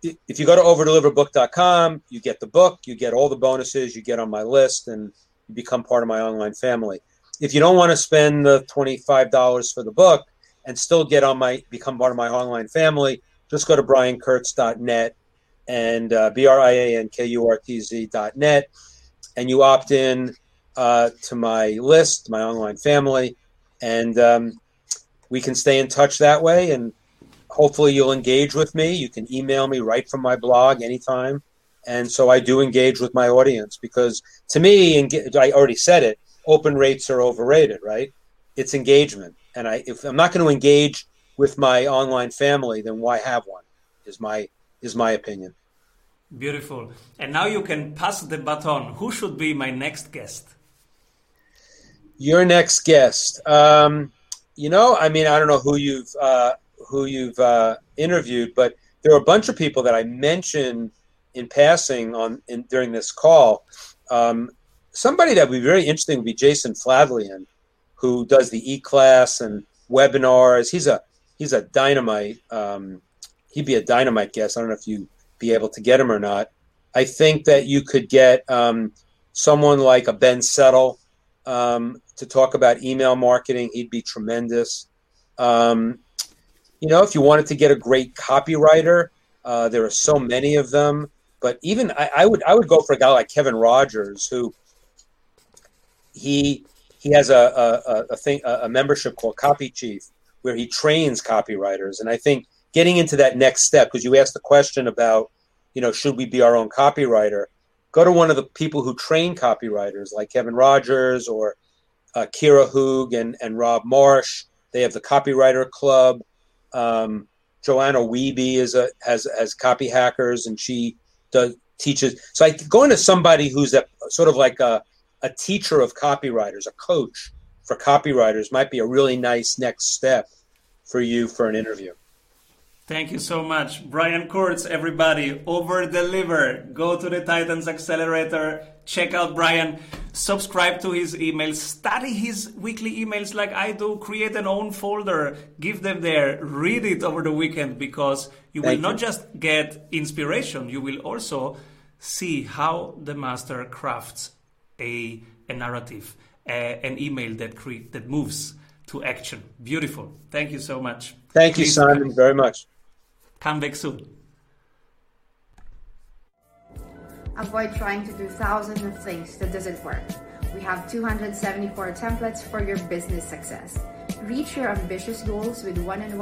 if you go to overdeliverbook.com, you get the book, you get all the bonuses, you get on my list, and you become part of my online family. If you don't want to spend the twenty five dollars for the book and still get on my become part of my online family, just go to briankurtz.net and uh, B R I A N K U R T Z dot net, and you opt in uh, to my list, my online family, and um, we can stay in touch that way. And hopefully, you'll engage with me. You can email me right from my blog anytime. And so I do engage with my audience because to me, and I already said it, open rates are overrated, right? It's engagement. And I, if I'm not going to engage with my online family, then why have one? Is my is my opinion. Beautiful. And now you can pass the baton. Who should be my next guest? Your next guest. Um, you know, I mean, I don't know who you've uh, who you've uh, interviewed, but there are a bunch of people that I mentioned in passing on in, during this call. Um, somebody that would be very interesting would be Jason Fladlien, who does the e class and webinars. He's a he's a dynamite. Um, he'd be a dynamite guest. I don't know if you be able to get him or not. I think that you could get um, someone like a Ben Settle um, to talk about email marketing. He'd be tremendous. Um, you know, if you wanted to get a great copywriter, uh, there are so many of them. But even I, I, would I would go for a guy like Kevin Rogers, who he he has a a, a thing a membership called Copy Chief, where he trains copywriters. And I think getting into that next step, because you asked the question about, you know, should we be our own copywriter? Go to one of the people who train copywriters, like Kevin Rogers or uh, Kira Hug and, and Rob Marsh. They have the Copywriter Club. Um, Joanna Wiebe is a has has copy hackers, and she does teaches. So I going to somebody who's a sort of like a a teacher of copywriters, a coach for copywriters might be a really nice next step for you for an interview. Thank you so much. Brian Kurtz, everybody, over deliver. Go to the Titans Xcelerator, check out Brian, subscribe to his emails, study his weekly emails like I do, create an own folder, give them there, read it over the weekend because you Thank will you. not just get inspiration, you will also see how the master crafts a, a narrative, an email that cre- that moves to action. Beautiful. Thank you so much. Thank Please you, Simon, very much. Come back soon. Avoid trying to do thousands of things that doesn't work. We have 274 templates for your business success. Reach your ambitious goals with one-on-one